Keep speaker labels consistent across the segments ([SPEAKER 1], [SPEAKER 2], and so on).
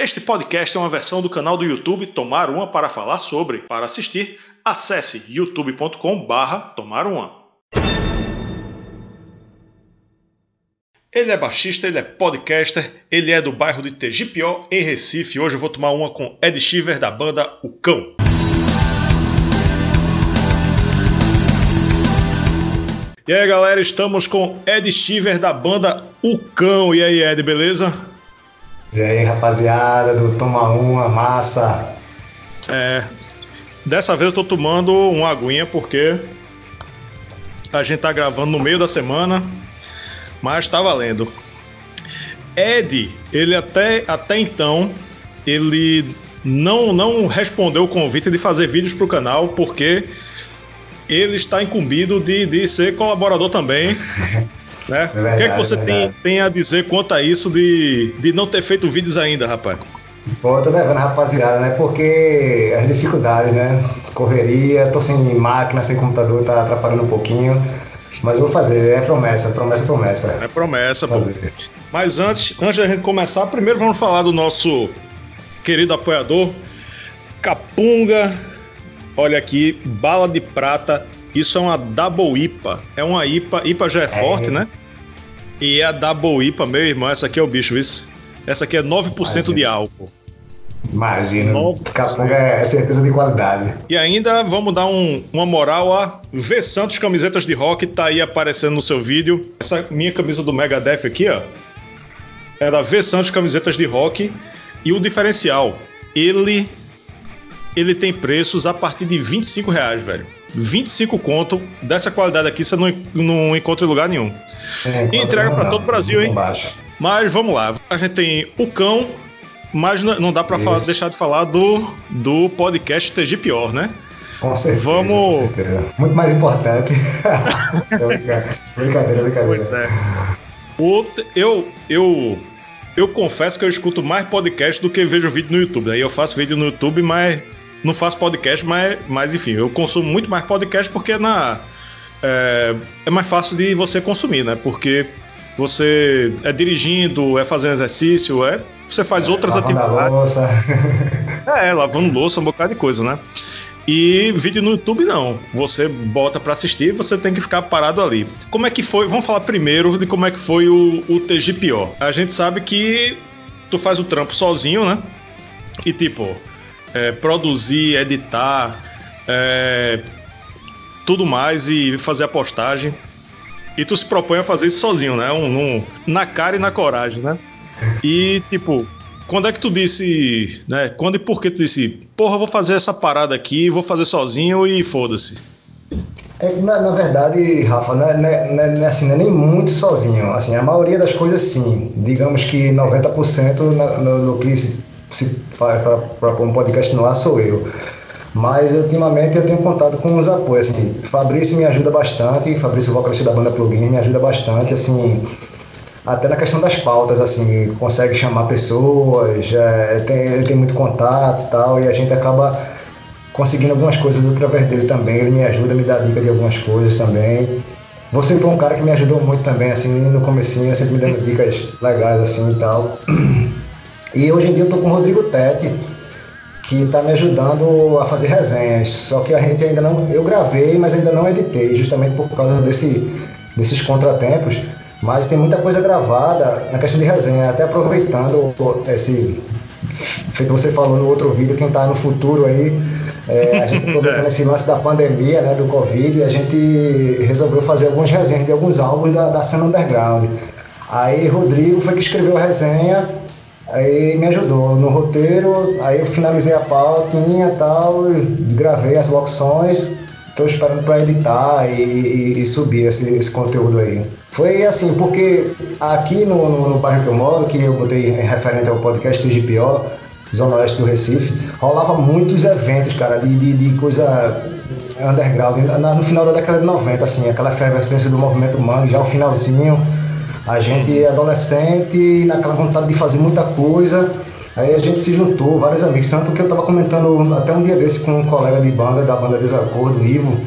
[SPEAKER 1] Este podcast é uma versão do canal do YouTube Tomar Uma para falar sobre. Para assistir, acesse youtube.com/barra Tomar Uma. Ele é baixista, ele é podcaster, ele é do bairro de Tegipió, em Recife. Hoje eu vou tomar uma com Ed Shiver da banda O Cão. E aí galera, estamos com Ed Shiver da banda O Cão. E aí, Ed, beleza?
[SPEAKER 2] E aí, rapaziada, do Toma Uma, massa.
[SPEAKER 1] É. Dessa vez eu tô tomando uma aguinha porque a gente tá gravando no meio da semana, mas tá valendo. Ed, ele até, até então, ele não, não respondeu o convite de fazer vídeos pro canal porque ele está incumbido de, de ser colaborador também. Né? É verdade, o que é que você é tem, tem a dizer quanto a isso de, de não ter feito vídeos ainda, rapaz?
[SPEAKER 2] Pô, tô devendo rapaziada, né? Porque as dificuldades, né? Correria, tô sem máquina, sem computador, tá atrapalhando um pouquinho. Mas eu vou fazer, é promessa, promessa, promessa.
[SPEAKER 1] É promessa, pô. Mas antes, antes da gente começar, primeiro vamos falar do nosso querido apoiador, Capunga. Olha aqui, bala de prata isso é uma Double IPA. É uma IPA. IPA já é, é forte, né? E é a Double IPA, meu irmão. Essa aqui é o bicho, isso. Essa aqui é 9% Imagina. de álcool.
[SPEAKER 2] Imagina. Capunga é certeza de qualidade.
[SPEAKER 1] E ainda vamos dar um, uma moral a V Santos Camisetas de Rock. Tá aí aparecendo no seu vídeo. Essa minha camisa do Megadeth aqui, ó. É da V Santos Camisetas de Rock. E o diferencial, ele ele tem preços a partir de 25 reais, velho. 25 conto dessa qualidade aqui você não, não encontra em lugar nenhum. É, e entrega para todo o Brasil, hein? Baixo. Mas vamos lá. A gente tem o cão, mas não dá para deixar de falar do, do podcast TG Pior, né?
[SPEAKER 2] Com certeza. Vamos. Com certeza. Muito mais importante. brincadeira, brincadeira. Pois é.
[SPEAKER 1] O, eu, eu, eu confesso que eu escuto mais podcast do que vejo vídeo no YouTube. Aí eu faço vídeo no YouTube, mas não faço podcast, mas, mas enfim, eu consumo muito mais podcast porque na, é, é mais fácil de você consumir, né? Porque você é dirigindo, é fazendo exercício, é você faz é, outras atividades. Louça. é, lavando louça, um bocado de coisa, né? E vídeo no YouTube não. Você bota para assistir, você tem que ficar parado ali. Como é que foi? Vamos falar primeiro de como é que foi o, o TGPO. A gente sabe que tu faz o trampo sozinho, né? E tipo, é, produzir, editar, é, tudo mais e fazer a postagem. E tu se propõe a fazer isso sozinho, né? Um, um, na cara e na coragem, né? E, tipo, quando é que tu disse, né? Quando e por que tu disse, porra, vou fazer essa parada aqui, vou fazer sozinho e foda-se?
[SPEAKER 2] É, na, na, verdade, Rafa, não é, não, é, não, é, assim, não é nem muito sozinho. Assim, a maioria das coisas, sim. Digamos que 90% no, no, no que se se para um podcast no ar sou eu. Mas ultimamente eu tenho contato com os apoios. Assim, Fabrício me ajuda bastante, Fabrício, vocalista da banda Plugin, me ajuda bastante, assim, até na questão das pautas, assim, consegue chamar pessoas, é, tem, ele tem muito contato e tal, e a gente acaba conseguindo algumas coisas através dele também. Ele me ajuda, me dá dica de algumas coisas também. Você foi um cara que me ajudou muito também, assim, no comecinho, sempre me dando dicas legais, assim, e tal. E hoje em dia eu estou com o Rodrigo Tete, que está me ajudando a fazer resenhas. Só que a gente ainda não. Eu gravei, mas ainda não editei, justamente por causa desse, desses contratempos. Mas tem muita coisa gravada na questão de resenha, até aproveitando esse. Feito você falou no outro vídeo, quem está no futuro aí, é, a gente aproveitando esse lance da pandemia, né, do Covid, a gente resolveu fazer algumas resenhas de alguns álbuns da, da cena underground. Aí Rodrigo foi que escreveu a resenha Aí me ajudou no roteiro, aí eu finalizei a pautinha e tal, gravei as locuções, estou esperando para editar e, e, e, subir esse, esse conteúdo aí. Foi assim, porque aqui no, no, no, bairro que eu moro, que eu botei referente ao podcast do GPO, Zona Oeste do Recife, rolava muitos eventos, cara, de, de, de coisa underground, no final da década de 90, assim, aquela efervescência do movimento humano, já o finalzinho a gente é adolescente, naquela vontade de fazer muita coisa, aí a gente se juntou, vários amigos, tanto que eu estava comentando até um dia desse com um colega de banda, da banda Desacordo, Ivo,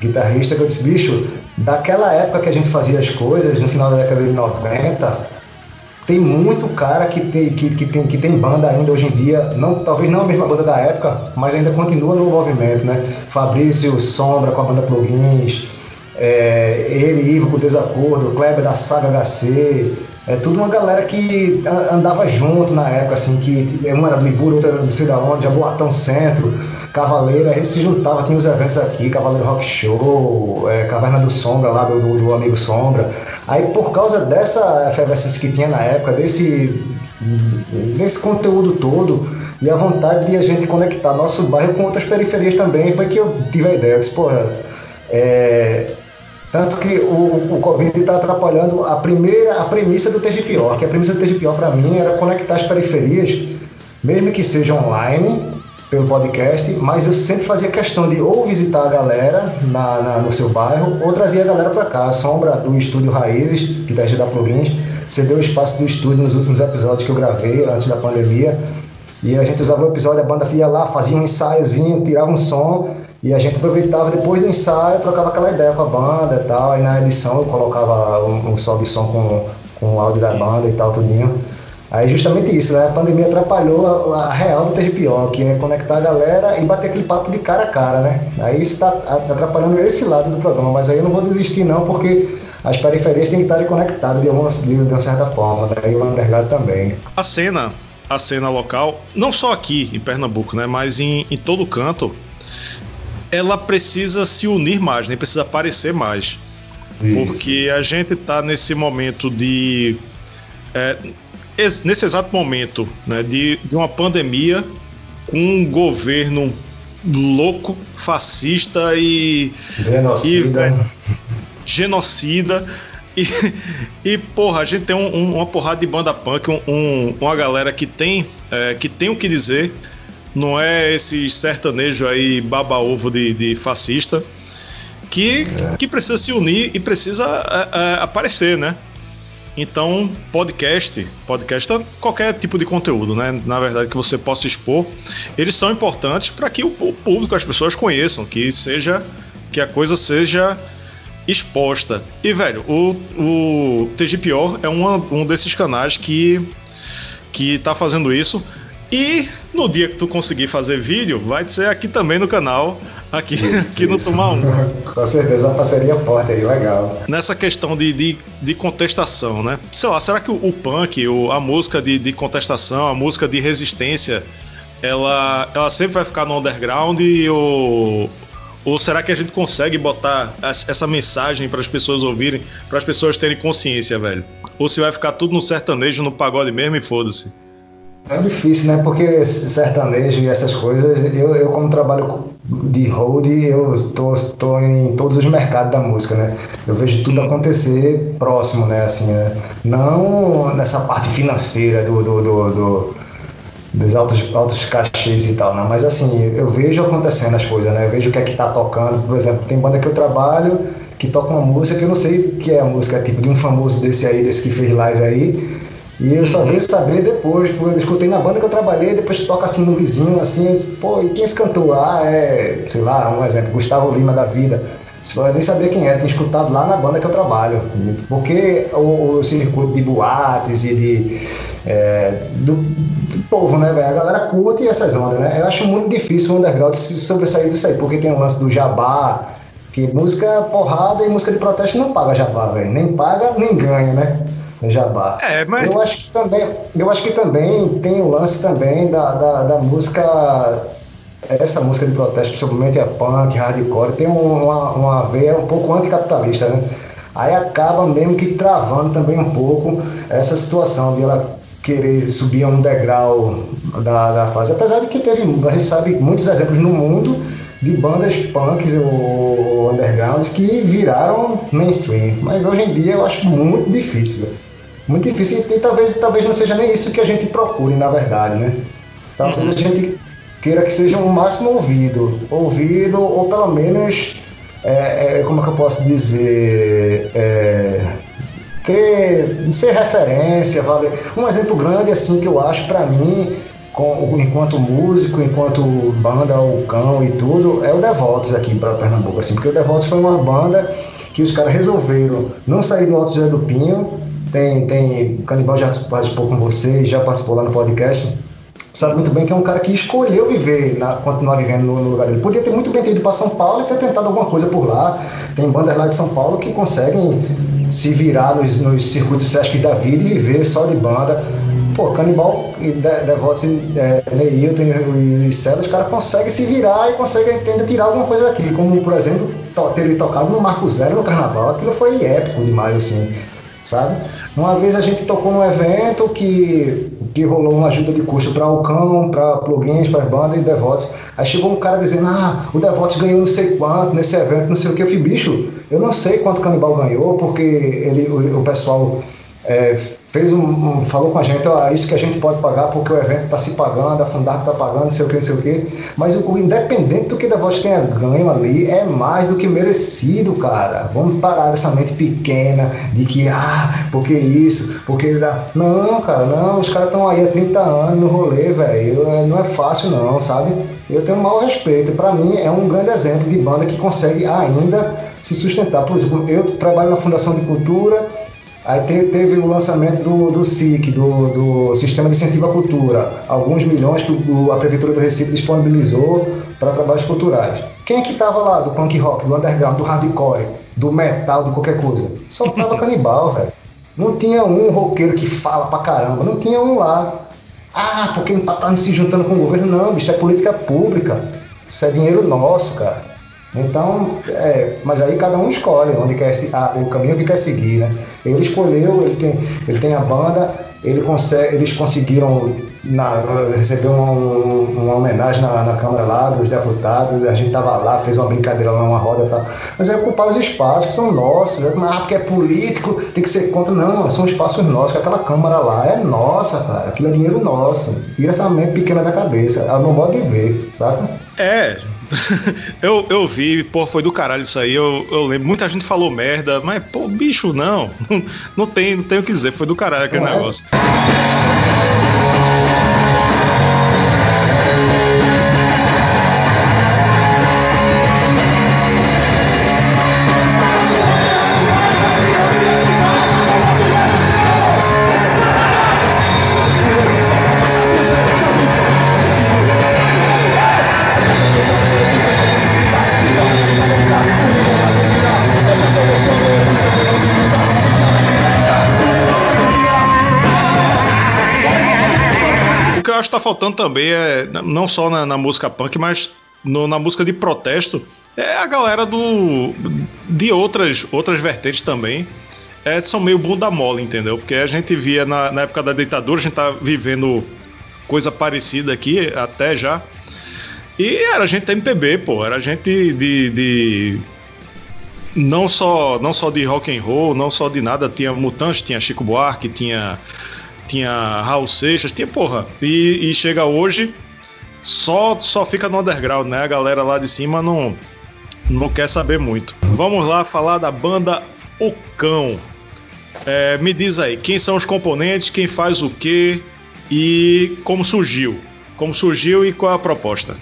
[SPEAKER 2] guitarrista, que eu disse, bicho, daquela época que a gente fazia as coisas, no final da década de 90, tem muito cara que tem, que, que, tem, que tem banda ainda hoje em dia, não, talvez não a mesma banda da época, mas ainda continua no movimento, né? Fabrício Sombra com a banda Plugins, é, ele, Ivo com o Desacordo, Kleber da Saga HC, é tudo uma galera que andava junto na época, assim, que uma era Libura, outra era de sei da onde, Jaboatão Centro, Cavaleiro, a gente se juntava, tinha os eventos aqui, Cavaleiro Rock Show, é, Caverna do Sombra, lá do, do, do, Amigo Sombra. Aí por causa dessa efervescência que tinha na época, desse, desse conteúdo todo, e a vontade de a gente conectar nosso bairro com outras periferias também, foi que eu tive a ideia. Eu disse, pô, é, tanto que o, o Covid está atrapalhando a primeira, a premissa do TGPO, que a premissa do TGPO para mim era conectar as periferias, mesmo que seja online, pelo podcast, mas eu sempre fazia questão de ou visitar a galera na, na no seu bairro, ou trazer a galera para cá. A sombra do estúdio Raízes, que da da Plugins, cedeu o espaço do estúdio nos últimos episódios que eu gravei antes da pandemia. E a gente usava o episódio, a banda ia lá, fazia um ensaiozinho, tirava um som e a gente aproveitava depois do ensaio, trocava aquela ideia com a banda e tal. Aí na edição eu colocava um, um sobe som com, com o áudio da banda e tal, tudinho. Aí justamente isso, né? A pandemia atrapalhou a, a real do TGPO, que é conectar a galera e bater aquele papo de cara a cara, né? Aí isso está atrapalhando esse lado do programa, mas aí eu não vou desistir não, porque as periferias têm que estar conectadas de, alguma, de uma certa forma, né? e o underground também.
[SPEAKER 1] A cena, a cena local, não só aqui em Pernambuco, né? Mas em, em todo canto, ela precisa se unir mais, né? Precisa aparecer mais. Isso. Porque a gente está nesse momento de. É, nesse exato momento né, de, de uma pandemia com um governo louco, fascista e.
[SPEAKER 2] Genocida. E,
[SPEAKER 1] genocida. E, e, porra, a gente tem um, um, uma porrada de banda punk, um, uma galera que tem, é, que tem o que dizer, não é esse sertanejo aí baba-ovo de, de, fascista, que, é. que precisa se unir e precisa é, é, aparecer, né? Então, podcast, podcast qualquer tipo de conteúdo, né? Na verdade, que você possa expor, eles são importantes para que o, o público, as pessoas conheçam, que seja que a coisa seja exposta. E, velho, o, o TGPO é uma, um desses canais que, que tá fazendo isso. E no dia que tu conseguir fazer vídeo, vai ser aqui também no canal, aqui, isso, aqui no Tomar 1.
[SPEAKER 2] Com certeza, uma parceria forte aí, legal.
[SPEAKER 1] Nessa questão de, de, de contestação, né? Sei lá, será que o, o punk, o, a música de, de contestação, a música de resistência, ela, ela sempre vai ficar no underground ou, ou será que a gente consegue botar essa mensagem para as pessoas ouvirem, para as pessoas terem consciência, velho? Ou se vai ficar tudo no sertanejo, no pagode mesmo e foda-se?
[SPEAKER 2] É difícil, né? Porque sertanejo e essas coisas, eu, eu como trabalho de hold, eu tô, tô em todos os mercados da música, né? Eu vejo tudo acontecer próximo, né? Assim, né? Não nessa parte financeira do, do, do, do dos altos, altos cachês e tal, não. Mas assim, eu vejo acontecendo as coisas, né? Eu vejo o que é que tá tocando. Por exemplo, tem banda que eu trabalho que toca uma música que eu não sei que é a música, é tipo de um famoso desse aí, desse que fez live aí. E eu só vejo saber depois, porque eu escutei na banda que eu trabalhei, depois toca assim no vizinho, assim, eu disse, pô, e quem esse cantor? Ah, é, sei lá, um exemplo, Gustavo Lima da vida. Você nem saber quem era, tinha escutado lá na banda que eu trabalho. Porque o, o circuito de boates e de. É, do, do, povo, né, velho? A galera curte essas ondas, né? Eu acho muito difícil o underground se sobressair disso aí, porque tem o lance do jabá, que música porrada e música de protesto não paga jabá, velho. Nem paga, nem ganha, né? Jabá. É, mas... Eu acho que também, eu acho que também tem o lance também da, da, da música, essa música de protesto, principalmente a punk, hardcore, tem uma, uma veia um pouco anticapitalista, né? Aí acaba mesmo que travando também um pouco essa situação de ela querer subir a um degrau da, da fase. Apesar de que teve, a gente sabe, muitos exemplos no mundo de bandas punks ou underground que viraram mainstream. Mas hoje em dia eu acho muito difícil muito difícil e, talvez, talvez não seja nem isso que a gente procure, na verdade, né? Talvez uhum. a gente queira que seja o um máximo ouvido, ouvido ou pelo menos, é, é, como é que eu posso dizer, é, ter, ser referência, vale. Um exemplo grande assim que eu acho para mim, com, enquanto músico, enquanto banda, o cão e tudo, é o Devotos aqui para Pernambuco, assim, porque o Devotos foi uma banda que os caras resolveram não sair do Alto José do Pinho tem, tem. O Canibal já participou com vocês, já participou lá no podcast. Sabe muito bem que é um cara que escolheu viver, na, continuar vivendo no, no lugar dele. Podia ter muito bem ter ido para São Paulo e ter tentado alguma coisa por lá. Tem bandas lá de São Paulo que conseguem se virar nos, nos circuitos Sesc da vida e viver só de banda. Pô, Canibal e Devotos, é, Neilton e, e Celo, os caras conseguem se virar e conseguem ainda tirar alguma coisa daqui. Como, por exemplo, ter ele tocado no Marco Zero no Carnaval. Aquilo foi épico demais, assim sabe? Uma vez a gente tocou num evento que, que rolou uma ajuda de custo para o cão, para plugins, para bandas e devotos. Aí chegou um cara dizendo: Ah, o Devotos ganhou não sei quanto nesse evento, não sei o que. Eu falei: Bicho, eu não sei quanto o Canibal ganhou, porque ele, o, o pessoal é, fez um, um, falou com a gente, ó, isso que a gente pode pagar porque o evento está se pagando, a Fundarp está pagando, não sei o que, não sei o que. Mas o, independente do que da voz tenha ganho ali, é mais do que merecido, cara. Vamos parar dessa mente pequena de que, ah, porque isso, porque. Não, cara, não, os caras estão aí há 30 anos no rolê, velho. É, não é fácil, não, sabe? Eu tenho maior respeito. Para mim, é um grande exemplo de banda que consegue ainda se sustentar. Por exemplo, eu trabalho na Fundação de Cultura Aí teve o lançamento do, do SIC, do, do Sistema de Incentivo à Cultura, alguns milhões que o, a Prefeitura do Recife disponibilizou para trabalhos culturais. Quem é que estava lá do punk rock, do underground, do hardcore, do metal, de qualquer coisa? Só tava canibal, velho. Não tinha um roqueiro que fala pra caramba, não tinha um lá. Ah, porque não tá se juntando com o governo. Não, bicho, é política pública. Isso é dinheiro nosso, cara. Então, é, mas aí cada um escolhe onde quer a, o caminho que quer seguir, né? Ele escolheu, ele tem, ele tem a banda, ele consegue, eles conseguiram na, receber uma, uma homenagem na, na, Câmara lá dos deputados, a gente tava lá, fez uma brincadeira lá, uma roda e tal. Mas é ocupar os espaços que são nossos, né? ah, porque é político, tem que ser contra. Não, são espaços nossos, que aquela Câmara lá é nossa, cara, aquilo é dinheiro nosso. Tira essa mente pequena da cabeça, o meu modo de ver, sabe?
[SPEAKER 1] É, eu, eu vi, pô, foi do caralho isso aí. Eu, eu lembro, muita gente falou merda, mas, pô, bicho, não. Não, não tem, não tem o que dizer, foi do caralho aquele não é? Negócio. É? acho que tá faltando também é não só na, na música punk, mas no, na música de protesto é a galera do de outras outras vertentes também. É, são meio bunda mole, entendeu? Porque a gente via na, na época da ditadura, a gente tá vivendo coisa parecida aqui até já. E era gente MPB, pô, era gente de, de não só não só de rock and roll, não só de nada, tinha Mutantes, tinha Chico Buarque, tinha tinha Raul Seixas, tinha porra. E, e, chega hoje, só, só fica no underground, né? A galera lá de cima não, não quer saber muito. Vamos lá falar da banda O Cão. É, me diz aí, quem são os componentes, quem faz o quê e como surgiu? Como surgiu e qual é a proposta?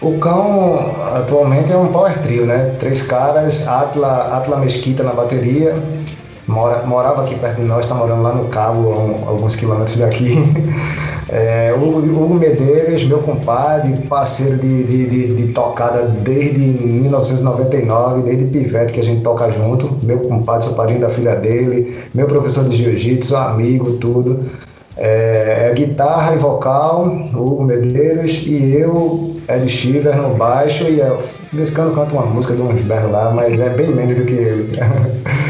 [SPEAKER 2] O Cão atualmente é um power trio, né? Três caras, Atla, Atla Mesquita na bateria, mora, morava aqui perto de nós, está morando lá no Cabo, um, alguns quilômetros daqui. É, Hugo, Hugo, Medeiros, meu compadre, parceiro de, de, de, de, tocada desde 1999, desde pivete que a gente toca junto. Meu compadre, sou padrinho da filha dele, meu professor de jiu-jitsu, amigo, tudo. É, é, guitarra e vocal, Hugo Medeiros, e eu, Ed Shiver no baixo, e eu, de vez em quando canto uma música de uns berros lá, mas é bem menos do que ele.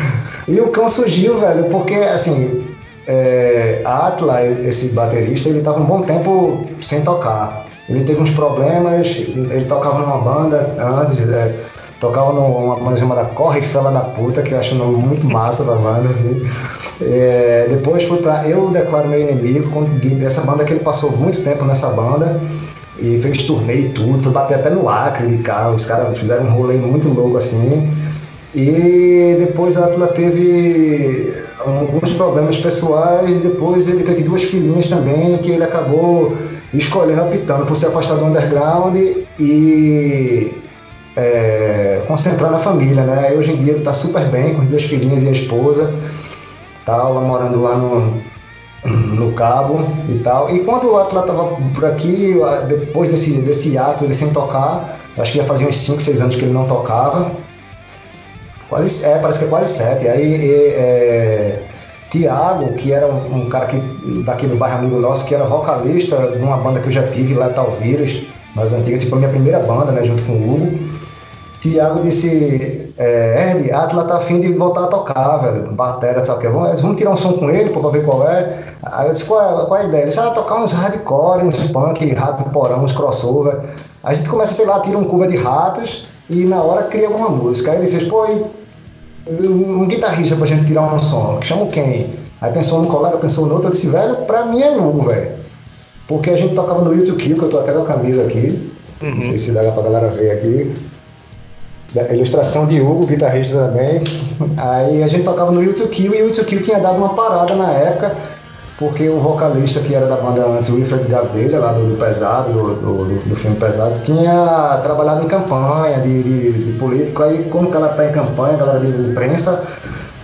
[SPEAKER 2] E o cão surgiu, velho, porque assim, é, Atla, esse baterista, ele tava um bom tempo sem tocar. Ele teve uns problemas, ele tocava numa banda antes, é, tocava numa banda chamada Corre Fela da Puta, que eu acho um nome muito massa da banda, assim. É, depois foi pra Eu Declaro Meu Inimigo, essa banda que ele passou muito tempo nessa banda e fez turnê e tudo, foi bater até no Acre de carro, os caras fizeram um rolê muito louco assim. E depois a Atla teve alguns problemas pessoais, depois ele teve duas filhinhas também, que ele acabou escolhendo, optando por se afastar do underground e é, concentrar na família, né? E hoje em dia ele está super bem com as duas filhinhas e a esposa. tal, lá morando lá no, no Cabo e tal. E quando o Atlas estava por aqui, depois desse, desse ato, ele sem tocar, acho que já fazia uns 5, 6 anos que ele não tocava. Quase, é, parece que é quase 7. Aí é, Tiago, que era um, um, cara que, daqui do bairro amigo nosso, que era vocalista de uma banda que eu já tive, Letal Vírus, nas antigas, tipo a minha primeira banda, né, junto com o Hugo. Tiago disse, é, Erd, Atlas tá afim de voltar a tocar, velho, batera, sabe o que, vamos, vamos tirar um som com ele pra ver qual é. Aí eu disse, qual é, qual é a ideia? Ele disse, ah, tocar uns hardcore, uns punk, rato porão, uns crossover. A gente começa, sei lá, tira um cover de ratos e na hora cria alguma música. Aí ele fez, pô, um guitarrista pra gente tirar um som, chama quem? Aí pensou num colega, pensou no outro, eu disse, velho, pra mim é Hugo, velho. Porque a gente tocava no YouTube Kill, que eu tô até com a camisa aqui. Uhum. Não sei se dá pra galera ver aqui. Da ilustração de Hugo, guitarrista também. Aí a gente tocava no YouTube Kill e o YouTube Kill tinha dado uma parada na época, porque o vocalista que era da banda antes, o Wilfred Gadelha, lá do, do Pesado, do, do, do, filme Pesado, tinha trabalhado em campanha de, de, de político. Aí, como que ela tá em campanha, a galera de imprensa,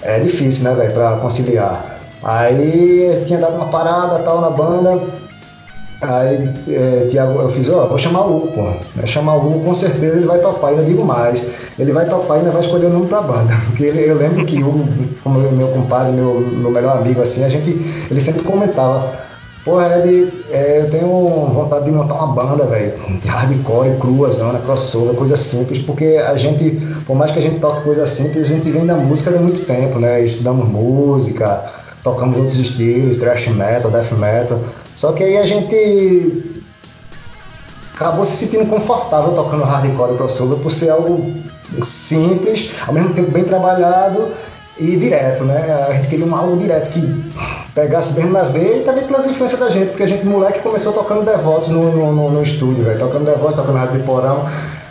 [SPEAKER 2] é difícil, né, velho, pra conciliar. Aí tinha dado uma parada tal na banda, Aí, é, Tiago, eu fiz, ó, oh, vou chamar o Hugo, pô. Vai chamar o Hugo, com certeza ele vai topar, ainda digo mais. Ele vai topar e ainda vai escolher o nome pra banda. Porque ele, eu lembro que o como meu compadre, meu, meu melhor amigo, assim, a gente, ele sempre comentava, pô, Ed, é, eu tenho vontade de montar uma banda, velho, de hardcore, crua, zona, crossover, coisa simples, porque a gente, por mais que a gente toque coisa simples, a gente vem da música há muito tempo, né? Estudamos música, tocamos outros estilos, thrash metal, death metal. Só que aí a gente acabou se sentindo confortável tocando hardcore e crossover por ser algo simples, ao mesmo tempo bem trabalhado e direto, né? A gente queria um algo direto que pegasse mesmo na veia e também pelas influências da gente, porque a gente, moleque, começou tocando Devotos no, no, no, no estúdio, velho, tocando Devotos, tocando Rádio de Porão.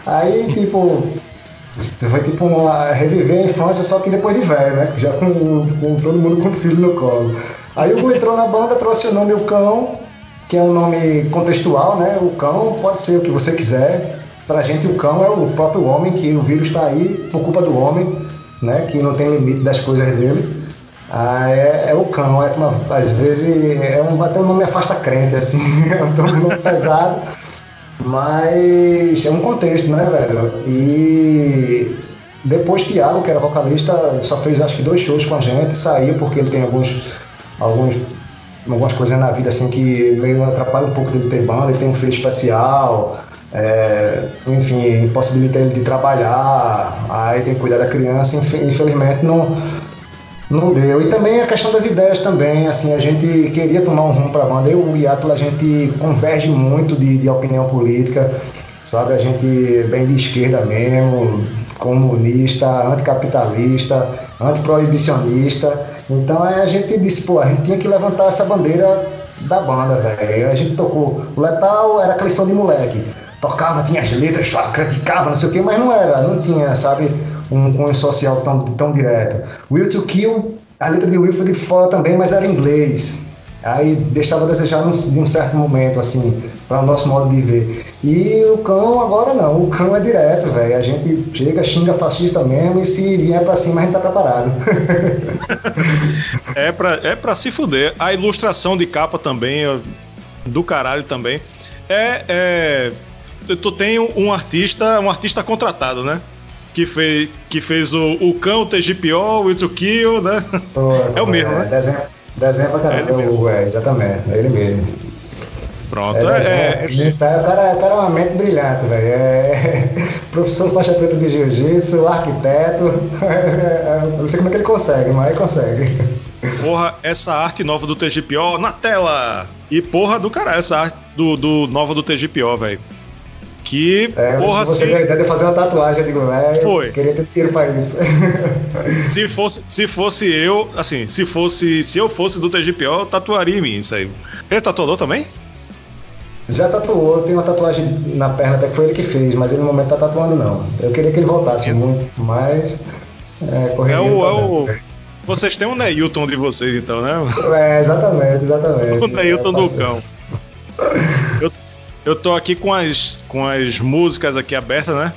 [SPEAKER 2] Aí, tipo, foi tipo uma, reviver a infância, só que depois de velho, né? Já com, com todo mundo com filho no colo. Aí o Gu entrou na banda, trouxe o nome O Cão, que é um nome contextual, né? O cão pode ser o que você quiser. Pra gente, o cão é o próprio homem, que o vírus está aí por culpa do homem, né? Que não tem limite das coisas dele. Ah, é, é, o cão, é uma, às vezes é um, até um nome afasta crente, assim, é um nome pesado, mas é um contexto, né, velho? E depois Thiago, que era vocalista, só fez acho que dois shows com a gente, saiu porque ele tem alguns alguns, algumas coisas na vida assim que meio atrapalham um pouco dele ter banda, ele tem um filho especial, é, enfim, impossibilita ele de trabalhar, aí tem que cuidar da criança, infelizmente não, não deu. E também a questão das ideias também, assim, a gente queria tomar um rumo para a banda, eu e o Iato, a gente converge muito de, de opinião política, sabe, a gente bem de esquerda mesmo, comunista, anticapitalista, antiproibicionista. Então a gente disse, pô, a gente tinha que levantar essa bandeira da banda, velho. A gente tocou. Letal era aquela de moleque. Tocava, tinha as letras, criticava, não sei o que, mas não era, não tinha, sabe, um cunho social tão, tão direto. Will to Kill, a letra de Will foi de fora também, mas era em inglês. Aí deixava a desejar de um certo momento, assim, para o nosso modo de ver. E o cão agora não, o cão é direto, velho. A gente chega, xinga fascista mesmo e se vier para cima a gente tá preparado.
[SPEAKER 1] é para é pra se fuder. A ilustração de capa também, do caralho também. É. é tu tem um artista, um artista contratado, né? Que fez, que fez o, o Cão, o TGPO, o to Kill, né?
[SPEAKER 2] Pô, é o mesmo, é, né? Desenho, Desenha pra caramba, é, o, é exatamente, é ele mesmo.
[SPEAKER 1] Pronto, é. é,
[SPEAKER 2] é... Tá, o, cara, o cara é uma mente brilhante, velho. É, professor faixa preta de jiu-jitsu, arquiteto. não sei como é que ele consegue, mas ele consegue.
[SPEAKER 1] Porra, essa arte nova do TGPO na tela! E porra do cara, essa arte do, do nova do TGPO, velho. Que,
[SPEAKER 2] é,
[SPEAKER 1] porra,
[SPEAKER 2] você assim. Você ideia de fazer uma tatuagem, eu digo, velho.
[SPEAKER 1] Foi.
[SPEAKER 2] Queria ter dinheiro pra isso.
[SPEAKER 1] se, fosse, se fosse eu, assim, se fosse. Se eu fosse do TGPO, eu tatuaria em mim isso aí. Ele tatuou também?
[SPEAKER 2] Já tatuou, tem uma tatuagem na perna, até que foi ele que fez, mas ele no momento tá tatuando não. Eu queria que ele voltasse é. muito, mas.
[SPEAKER 1] É, é o. É o... Vocês têm um Neilton de vocês, então, né?
[SPEAKER 2] É, exatamente, exatamente.
[SPEAKER 1] O Neilton é, do cão. Eu, tô aqui com as, com as músicas aqui abertas, né?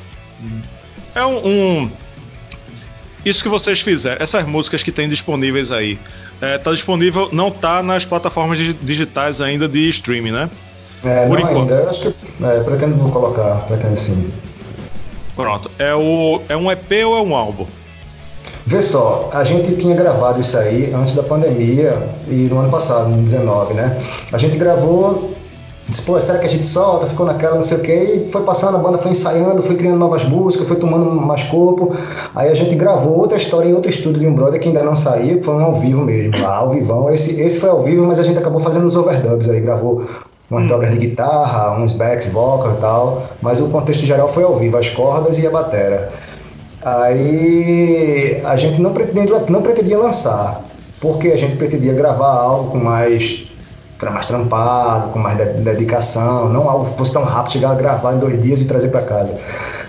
[SPEAKER 1] É um, um, Isso que vocês fizeram, essas músicas que tem disponíveis aí. É, tá disponível, não tá nas plataformas digitais ainda de streaming, né?
[SPEAKER 2] É, Por não enquanto. ainda. Eu acho que é, pretendo colocar, pretendo sim.
[SPEAKER 1] Pronto. É, o, é um EP ou é um álbum?
[SPEAKER 2] Vê só, a gente tinha gravado isso aí antes da pandemia e no ano passado, no 19, né? A gente gravou, disse, pô, será que a gente solta? Ficou naquela, não sei o quê, e foi passando, a banda foi ensaiando, foi criando novas músicas, foi tomando mais corpo. Aí a gente gravou outra história em outro estúdio de um brother que ainda não saiu, foi um ao vivo mesmo, lá, ao vivão. Esse, esse foi ao vivo, mas a gente acabou fazendo os overdubs aí, gravou umas hum. dobras de guitarra, uns backs, vocal e tal, mas o contexto geral foi ao vivo, as cordas e a batera. Aí a gente não pretendia, não pretendia lançar, porque a gente pretendia gravar algo com mais mais trampado, com mais dedicação, não algo que fosse tão rápido chegar a gravar em dois dias e trazer para casa.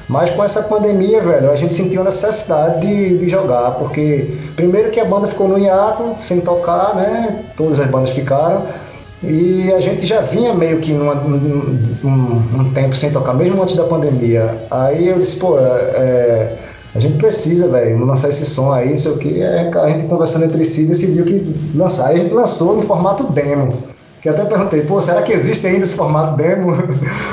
[SPEAKER 2] Mas com essa pandemia, velho, a gente sentiu a necessidade de, de jogar, porque primeiro que a banda ficou no hiato, sem tocar, né? Todas as bandas ficaram. E a gente já vinha meio que numa, um, um, um, tempo sem tocar, mesmo antes da pandemia. Aí eu disse, pô, é, a gente precisa, velho, lançar esse som aí, sei o que. É, a gente conversando entre si decidiu que lançar. Aí a gente lançou no formato demo. Que até perguntei, pô, será que existe ainda esse formato demo?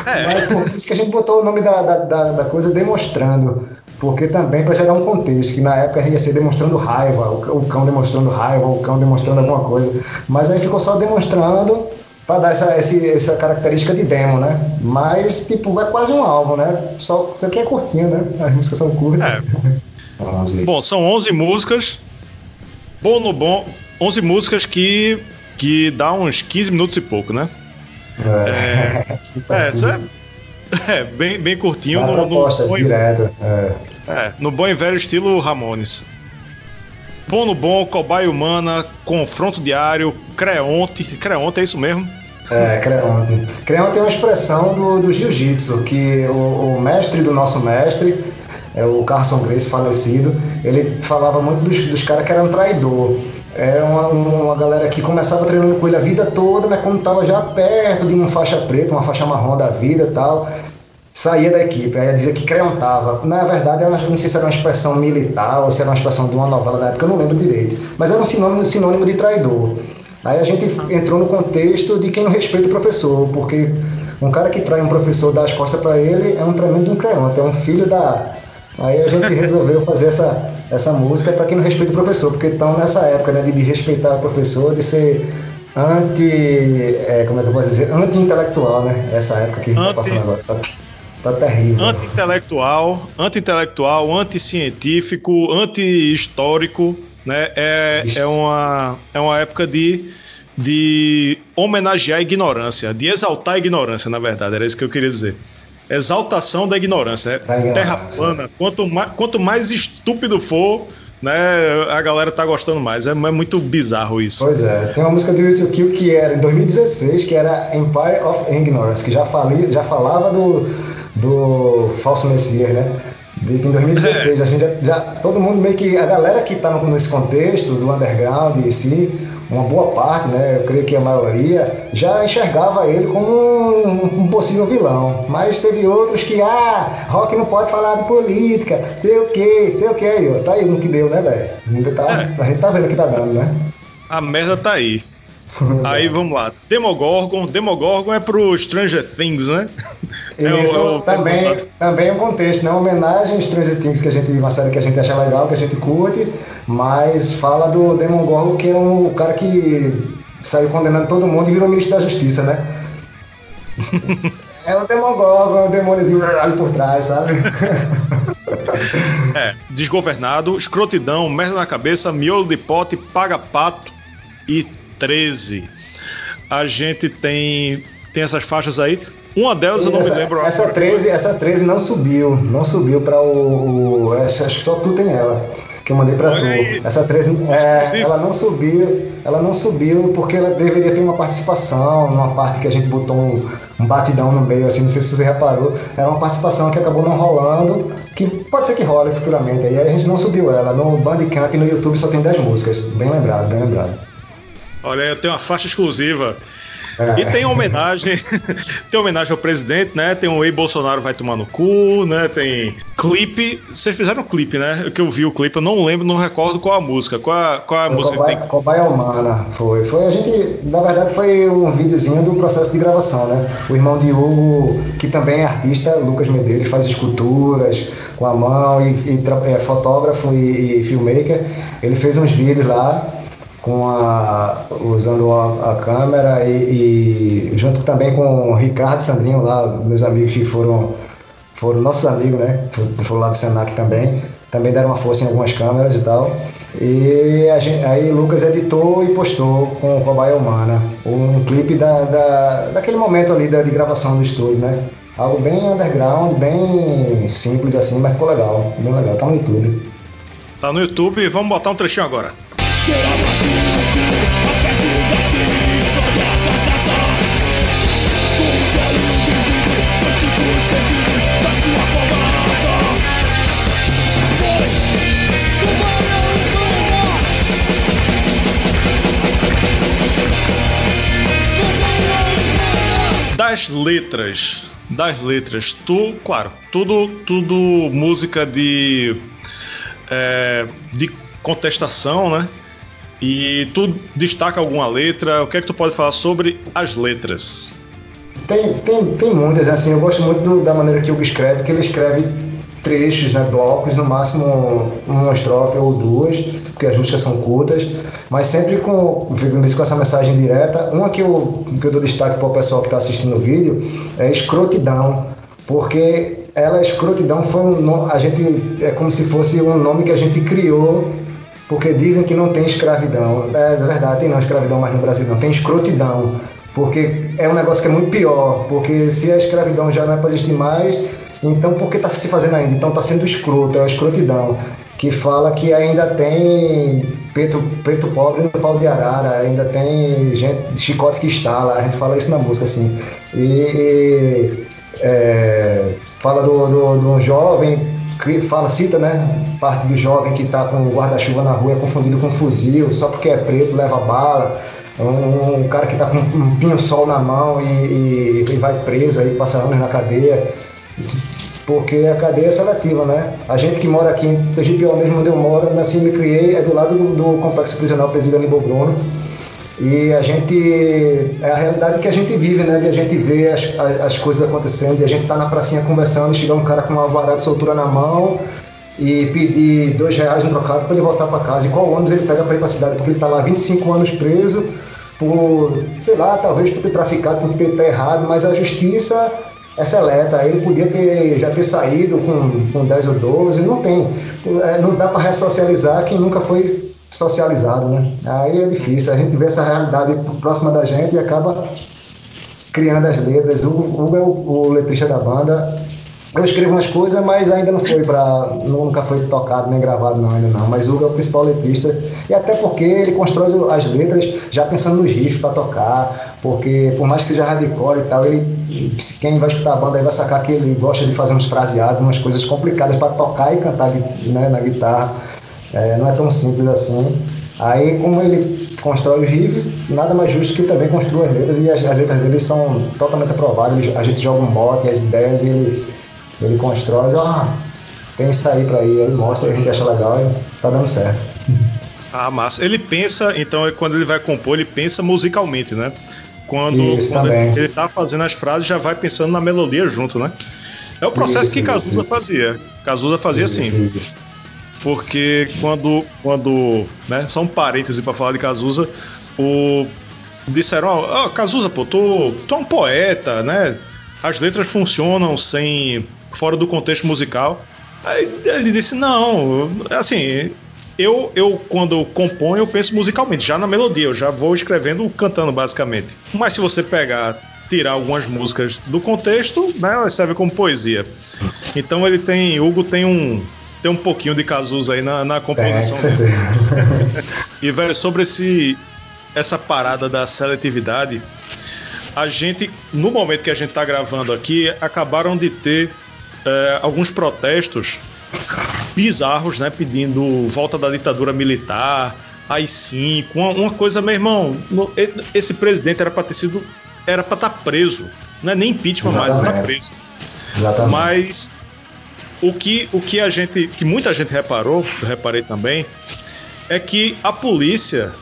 [SPEAKER 2] É. Mas por isso que a gente botou o nome da, da, da, da coisa demonstrando. Porque também para gerar um contexto, que na época ia ser demonstrando raiva, o, cão demonstrando raiva, o cão demonstrando alguma coisa. Mas aí ficou só demonstrando para dar essa, essa, característica de demo, né? Mas, tipo, é quase um álbum, né? Só, isso aqui é curtinho, né? As músicas são curtas.
[SPEAKER 1] É. bom, são 11 músicas. Bom no bom. 11 músicas que, que dá uns 15 minutos e pouco, né? É, é, isso é, é bem, bem curtinho.
[SPEAKER 2] no, proposta, no, direto. É.
[SPEAKER 1] é, no bom e velho estilo Ramones. Bom no bom, cobaia humana, confronto diário, creonte. Creonte é isso mesmo?
[SPEAKER 2] É, creonte. Creonte é uma expressão do, do jiu-jitsu, que o, o, mestre do nosso mestre, é o Carson Grace falecido, ele falava muito dos, dos caras que eram traidor. Era uma, uma galera que começava treinando com ele a vida toda, mas quando estava já perto de uma faixa preta, uma faixa marrom da vida e tal, saía da equipe, aí dizia que creontava. Na verdade, uma, não sei se era uma expressão militar ou se era uma expressão de uma novela da época, eu não lembro direito. Mas era um sinônimo, sinônimo de traidor. Aí a gente entrou no contexto de quem não respeita o professor, porque um cara que trai um professor dá as costas para ele é um tremendo um creonte, é um filho da. Aí a gente resolveu fazer essa, essa música para quem não respeita o professor, porque estão nessa época né, de, de respeitar o professor, de ser anti. É, como é que eu posso dizer? Anti-intelectual, né? Essa época que está passando agora. Tá terrível.
[SPEAKER 1] Anti-intelectual, anti-intelectual, anti-científico, anti-histórico, né? É, é, uma, é uma época de, de homenagear a ignorância, de exaltar a ignorância, na verdade, era isso que eu queria dizer. Exaltação da ignorância. É terra plana. Quanto mais, quanto mais estúpido for, né, a galera tá gostando mais. É, é, muito bizarro isso.
[SPEAKER 2] Pois é. Tem uma música do YouTube Kill que era em 2016, que era Empire of Ignorance, que já, fali, já falava do do falso Messias, né? Em 2016 é. a gente já, já, todo mundo meio que a galera que está nesse contexto do underground em si, uma boa parte, né? Eu creio que a maioria já enxergava ele como um, um possível vilão. Mas teve outros que ah, rock não pode falar de política, sei o quê, sei o ó. Tá aí no que deu, né, velho? Tá, é. A gente tá vendo o que tá dando, né?
[SPEAKER 1] A merda tá aí. Aí vamos lá. Demogorgon. Demogorgon é pro Stranger Things, né?
[SPEAKER 2] É Isso, o, é o... também, também é um contexto, né? Uma homenagem a Stranger Things, que a gente, uma série que a gente acha legal, que a gente curte, mas fala do Demogorgon, que é um cara que saiu condenando todo mundo e virou ministro da Justiça, né? é o Demogorgon, é o demôniozinho ali por trás, sabe?
[SPEAKER 1] é, desgovernado, escrotidão, merda na cabeça, miolo de pote, paga pato e 13. A gente tem, tem essas faixas aí. Uma delas eu não
[SPEAKER 2] essa,
[SPEAKER 1] me lembro.
[SPEAKER 2] Essa 13, essa 13 não subiu. Não subiu para o, o. Acho que só tu tem ela. Que eu mandei para tu. Aí. Essa 13, é, ela não subiu. Ela não subiu porque ela deveria ter uma participação, numa parte que a gente botou um, um batidão no meio, assim, não sei se você reparou. Era uma participação que acabou não rolando, que pode ser que role futuramente. Aí a gente não subiu ela. No Bandcamp e no YouTube só tem 10 músicas. Bem lembrado, bem lembrado.
[SPEAKER 1] Olha, eu tenho uma faixa exclusiva É. E tem homenagem, tem homenagem ao presidente, né? Tem o Ei Bolsonaro vai tomar no cu, né? Tem clipe. Vocês fizeram clipe, né? Que eu vi o clipe, eu não lembro, não recordo qual a música. Qual a, qual a música
[SPEAKER 2] Cobaia,
[SPEAKER 1] que tem?
[SPEAKER 2] Cobaia Humana, foi. Foi a gente, na verdade, foi um videozinho do processo de gravação, né? O irmão de Hugo, que também é artista, Lucas Medeiros, faz esculturas com a mão e, e é fotógrafo e, e filmmaker. Ele fez uns vídeos lá com a, usando a, a câmera e, e, junto também com o Ricardo Sandrinho lá, meus amigos que foram, foram nossos amigos, né? Foram lá do Senac também, também deram uma força em algumas câmeras e tal. E gente, aí Lucas editou e postou com Cobaia Humana um clipe da, da, daquele momento ali da, de gravação do estúdio, né? Algo bem underground, bem simples assim, mas ficou legal, bem legal. Tá no YouTube.
[SPEAKER 1] Tá no YouTube, vamos botar um trechinho agora. Das letras, das letras, tu, claro, tudo, tudo música de é, de contestação, né? E tu destaca alguma letra? O que é que tu pode falar sobre as letras?
[SPEAKER 2] Tem, tem, tem muitas, assim, eu gosto muito do, da maneira que o escreve, que ele escreve trechos, né, blocos, no máximo uma estrofe ou duas, porque as músicas são curtas, mas sempre com, com essa mensagem direta. Uma que eu, que eu dou destaque para o pessoal que está assistindo o vídeo é escrotidão, porque ela, escrotidão, foi um a gente é como se fosse um nome que a gente criou porque dizem que não tem escravidão. É, é verdade, tem não escravidão mais no Brasil não, tem escrotidão. Porque é um negócio que é muito pior, porque se a escravidão já não é para existir mais, então por que está se fazendo ainda? Então está sendo escroto, é a escrotidão. Que fala que ainda tem preto, preto pobre no pau de arara, ainda tem gente, chicote que estala, a gente fala isso na música assim. E é, fala do, do, do jovem fala, cita, né? Parte do jovem que está com o guarda-chuva na rua é confundido com um fuzil, só porque é preto leva bala. Um, um cara que está com um pinho-sol na mão e, e, e, vai preso aí, passa anos na cadeia. Porque a cadeia é seletiva, né? A gente que mora aqui em Tegipió mesmo, onde eu moro, nasci e me criei, é do lado do, do complexo prisional Presidido Aníbal Bruno. E a gente. É a realidade que a gente vive, né? De a gente ver as, as, as coisas acontecendo, de a gente tá na pracinha conversando, chegar um cara com uma vara de soltura na mão e pedir dois reais no trocado para ele voltar para casa. E qual ônibus ele pega para ir para a cidade? Porque ele está lá 25 anos preso por, sei lá, talvez por ter traficado, por ter, ter errado, mas a justiça é seleta. Ele podia ter, já ter saído com, com 10 ou 12, não tem. É, não dá para ressocializar quem nunca foi socializado, né? Aí é difícil, a gente vê essa realidade próxima da gente e acaba criando as letras. O Hugo é o, o letrista da banda. Eu escrevo umas coisas, mas ainda não foi para nunca foi tocado nem gravado não ainda não. Mas o Hugo é o principal letrista e até porque ele constrói as letras já pensando nos riffs para tocar, porque por mais que seja hardcore e tal, ele quem vai escutar a banda aí vai sacar que ele gosta de fazer uns fraseados, umas coisas complicadas para tocar e cantar né, na guitarra. É, não é tão simples assim. Aí, como ele constrói os riffs, nada mais justo que ele também construa as letras, e as, as letras dele são totalmente aprovadas. a gente joga um mote, as ideias, e ele, ele constrói, ah, tem isso aí pra ir, ele mostra, a gente acha legal e tá dando certo.
[SPEAKER 1] Ah, massa. Ele pensa, então, quando ele vai compor, ele pensa musicalmente, né? Quando, isso, quando ele, ele tá fazendo as frases, já vai pensando na melodia junto, né? É o processo isso, que Cazuza isso. fazia. Cazuza fazia assim. Porque quando. quando né, só um parêntese para falar de Cazuza, o. Disseram, ó, oh, Cazuza, pô, tu, tu é um poeta, né? As letras funcionam sem. fora do contexto musical. Aí ele disse, não, assim, eu, eu quando componho, eu penso musicalmente, já na melodia, eu já vou escrevendo, cantando basicamente. Mas se você pegar, tirar algumas músicas do contexto, né, elas servem como poesia. Então ele tem, Hugo tem um, tem um pouquinho de Cazuza aí na, na composição é, dele. e, velho, sobre esse, essa parada da seletividade, a gente, no momento que a gente tá gravando aqui, acabaram de ter é, alguns protestos bizarros, né? Pedindo volta da ditadura militar, AI-5, uma, uma coisa, meu irmão, esse presidente era para ter sido era para estar tá preso. Não é nem impeachment tá Exatamente. mais, está preso. Exatamente. Mas o que, o que a gente, que muita gente reparou, reparei também, é que a polícia,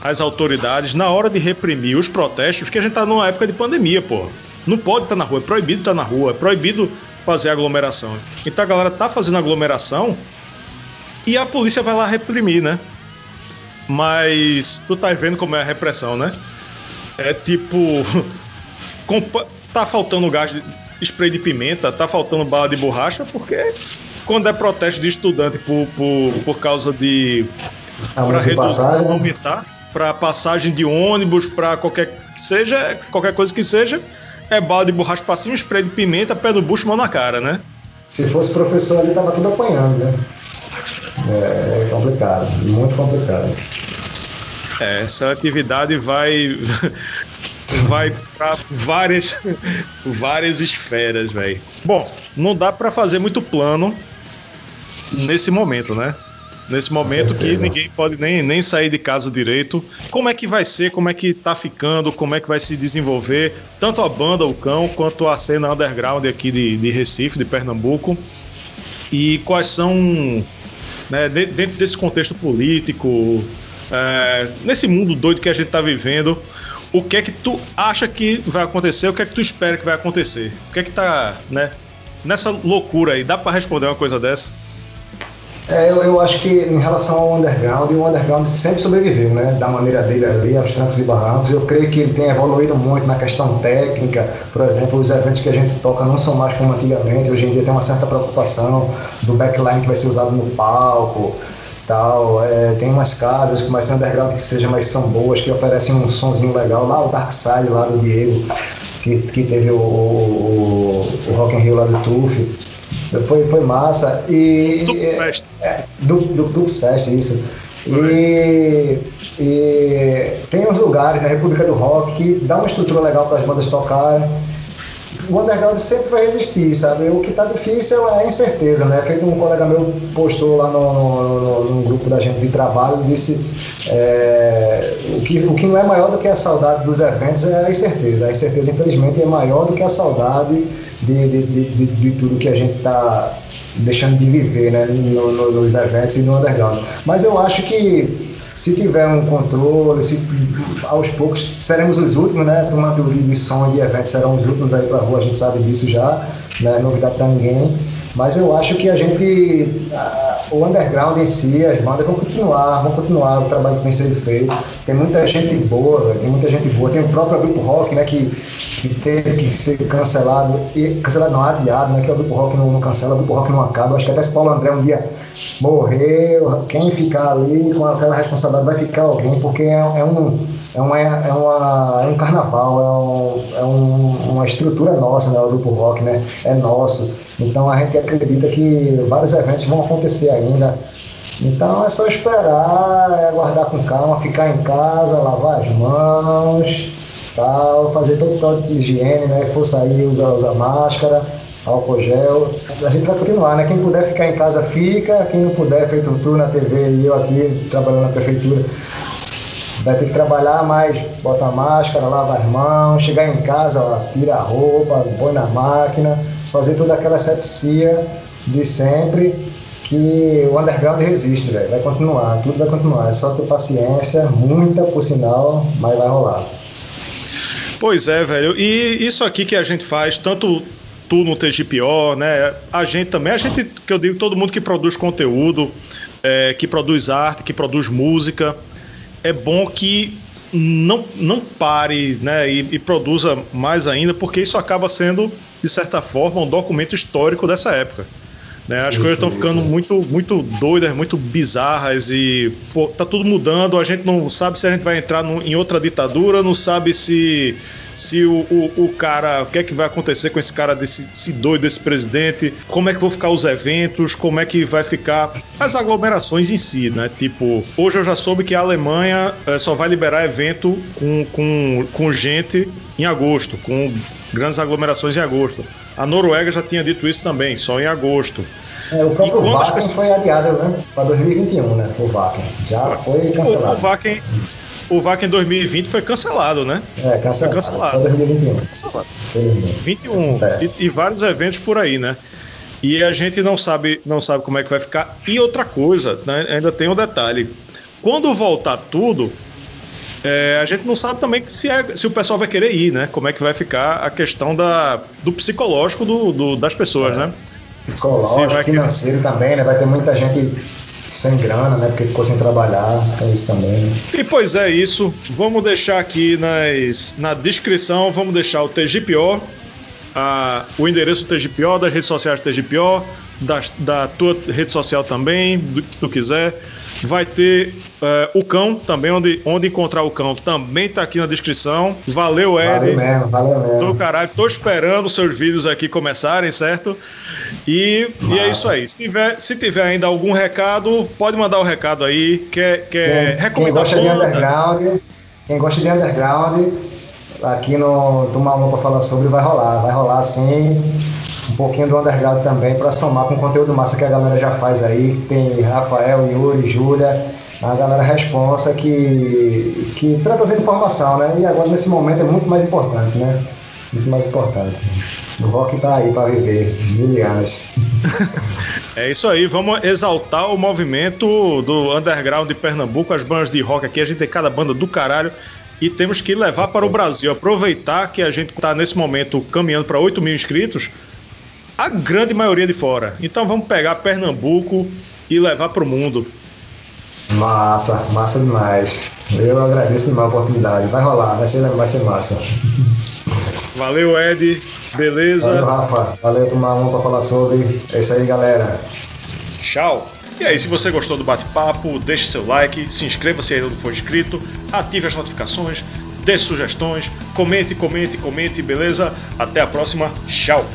[SPEAKER 1] as autoridades, na hora de reprimir os protestos, porque a gente tá numa época de pandemia, pô. Não pode estar tá na rua, é proibido estar tá na rua, é proibido fazer aglomeração. Então a galera tá fazendo aglomeração e a polícia vai lá reprimir, né? Mas tu tá vendo como é a repressão, né? É tipo. tá faltando gás spray de pimenta, tá faltando bala de borracha, porque quando é protesto de estudante por, por, por causa de. para reduzir, aumentar, para passagem de ônibus, para qualquer que seja, qualquer coisa que seja, é bala de borracha pra cima, spray de pimenta, pé no bucho, mão na cara, né?
[SPEAKER 2] Se fosse professor ali, tava tudo apanhando, né? É, é complicado, muito complicado.
[SPEAKER 1] É, essa atividade vai vai para várias várias esferas, velho. Bom, não dá para fazer muito plano nesse momento, né? Nesse momento que ninguém pode nem, nem sair de casa direito. Como é que vai ser? Como é que tá ficando? Como é que vai se desenvolver? Tanto a banda, o cão, quanto a cena underground aqui de, de Recife, de Pernambuco. E quais são, né, dentro desse contexto político, é, nesse mundo doido que a gente está vivendo, o que é que tu acha que vai acontecer? O que é que tu espera que vai acontecer? O que é que tá, né? Nessa loucura aí, dá para responder uma coisa dessa?
[SPEAKER 2] É, eu, eu, acho que em relação ao underground, o underground sempre sobreviveu, né? Da maneira dele ali, aos trancos e barrancos. Eu creio que ele tem evoluído muito na questão técnica. Por exemplo, os eventos que a gente toca não são mais como antigamente. Hoje em dia tem uma certa preocupação do backline que vai ser usado no palco tal. É, tem umas casas com mais underground que sejam mais são boas, que oferecem um sonzinho legal. Lá o Dark Side, lá do Diego, que, que teve o, o, o Rock in Rio lá do Tuf. Foi, foi massa. E,
[SPEAKER 1] Tux Fest.
[SPEAKER 2] É, do, do Tux Fest, isso. E, e tem uns lugares na República do Rock que dá uma estrutura legal para as bandas tocarem o underground sempre vai resistir, sabe? O que está difícil é a incerteza, né? Feito um colega meu postou lá no, no, no, no grupo da gente de trabalho, disse é, o, que, o que não é maior do que a saudade dos eventos é a incerteza. A incerteza, infelizmente, é maior do que a saudade de, de, de, de, tudo que a gente está deixando de viver né? No, no, nos eventos e no underground. Mas eu acho que se tiver um controle, se aos poucos seremos os últimos, né? Tomando de som e de eventos serão os últimos aí para rua, a gente sabe disso já, não é novidade para ninguém. Mas eu acho que a gente, o underground em si, as bandas vão continuar, vão continuar o trabalho que vem sendo feito. Tem muita gente boa, tem muita gente boa. Tem o próprio grupo rock, né, que, que teve que ser cancelado, e, cancelado não, adiado, né, que o grupo rock não, não cancela, o grupo rock não acaba. Acho que até se Paulo André um dia morreu, quem ficar ali com aquela responsabilidade vai ficar alguém, porque é, é um, é, uma, é, uma, é um carnaval, é, um, é um, uma estrutura nossa, né, o grupo rock, né, é nosso. Então a gente acredita que vários eventos vão acontecer ainda. Então é só esperar, é aguardar com calma, ficar em casa, lavar as mãos, tal, fazer todo o tal de higiene, né? For sair, usar, usar máscara álcool gel. A gente vai continuar, né? Quem puder ficar em casa fica, quem não puder, feito tu na TV e eu aqui trabalhando na prefeitura, vai ter que trabalhar mais, bota a máscara, lava as mãos, chegar em casa, ó, tira a roupa, põe na máquina, fazer toda aquela sepsia de sempre que o underground resiste, velho. Vai continuar, tudo vai continuar. É só ter paciência, muita por sinal, mas vai rolar.
[SPEAKER 1] Pois é, velho. E isso aqui que a gente faz, tanto tu no TGPO, né? A gente também, a gente, que eu digo, todo mundo que produz conteúdo, é, que produz arte, que produz música, é bom que não, não pare né, e, e, produza mais ainda, porque isso acaba sendo, de certa forma, um documento histórico dessa época. Né? As isso, coisas estão ficando muito, muito doidas, muito bizarras e pô, tá tudo mudando. A gente não sabe se a gente vai entrar no, em outra ditadura, não sabe se se o, o, o, cara, o que é que vai acontecer com esse cara desse, desse doido, desse presidente, como é que vão ficar os eventos, como é que vai ficar as aglomerações em si, né? Tipo, hoje eu já soube que a Alemanha é, só vai liberar evento com, com, com gente em agosto, com grandes aglomerações em agosto. A Noruega já tinha dito isso também, só em agosto.
[SPEAKER 2] É, o próprio Wacken pessoas... foi adiado, né? Para 2021, né? O Wacken. Já foi cancelado. O, o
[SPEAKER 1] Wacken o VAC em 2020 foi cancelado, né?
[SPEAKER 2] É, cancelado. Foi cancelado. Só 2021.
[SPEAKER 1] Cancelado. 21. E, e, vários eventos por aí, né? E a gente não sabe, não sabe como é que vai ficar. E outra coisa, né? ainda tem um detalhe. Quando voltar tudo, é, a gente não sabe também se, é, se o pessoal vai querer ir, né? Como é que vai ficar a questão da, do psicológico do, do das pessoas, é. né?
[SPEAKER 2] Psicológico, financeiro querer... também, né? Vai ter muita gente sem grana, né? Porque ficou sem trabalhar, é isso também.
[SPEAKER 1] E pois é isso. Vamos deixar aqui nas, na descrição, vamos deixar o TGPO, a, o endereço do TGPO, das redes sociais do TGPO, da, da tua rede social também, do que tu quiser. Vai ter uh, o cão também, onde, onde encontrar o cão também tá aqui na descrição. Valeu, Ed.
[SPEAKER 2] Valeu mesmo, valeu mesmo.
[SPEAKER 1] Do caralho, tô esperando os seus vídeos aqui começarem, certo? E, e é isso aí. Se tiver, se tiver ainda algum recado, pode mandar o um recado aí. Quer, quer
[SPEAKER 2] quem, quem gosta de underground, quem gosta de underground, aqui no Tomar Uma para falar sobre vai rolar. Vai rolar sim um pouquinho do underground também para somar com o conteúdo massa que a galera já faz aí. Tem Rafael, Yuri, Júlia, a galera responsa que, que traz informação, né? E agora nesse momento é muito mais importante, né? Muito mais importante. O rock tá aí para viver mil anos.
[SPEAKER 1] É isso aí, vamos exaltar o movimento do underground de Pernambuco, as bandas de rock aqui. A gente tem cada banda do caralho e temos que levar para o Brasil. Aproveitar que a gente está nesse momento caminhando para 8 mil inscritos a grande maioria de fora. Então vamos pegar Pernambuco e levar para o mundo.
[SPEAKER 2] Massa, massa demais. Eu agradeço demais a oportunidade. Vai rolar, vai ser, vai ser massa.
[SPEAKER 1] Valeu, Ed. Beleza?
[SPEAKER 2] Valeu, Rafa. Valeu, tomar um para falar sobre. É isso aí, galera.
[SPEAKER 1] Tchau. E aí, se você gostou do bate-papo, deixe seu like, se inscreva se ainda não for inscrito, ative as notificações, dê sugestões, comente, comente, comente, beleza? Até a próxima. Tchau.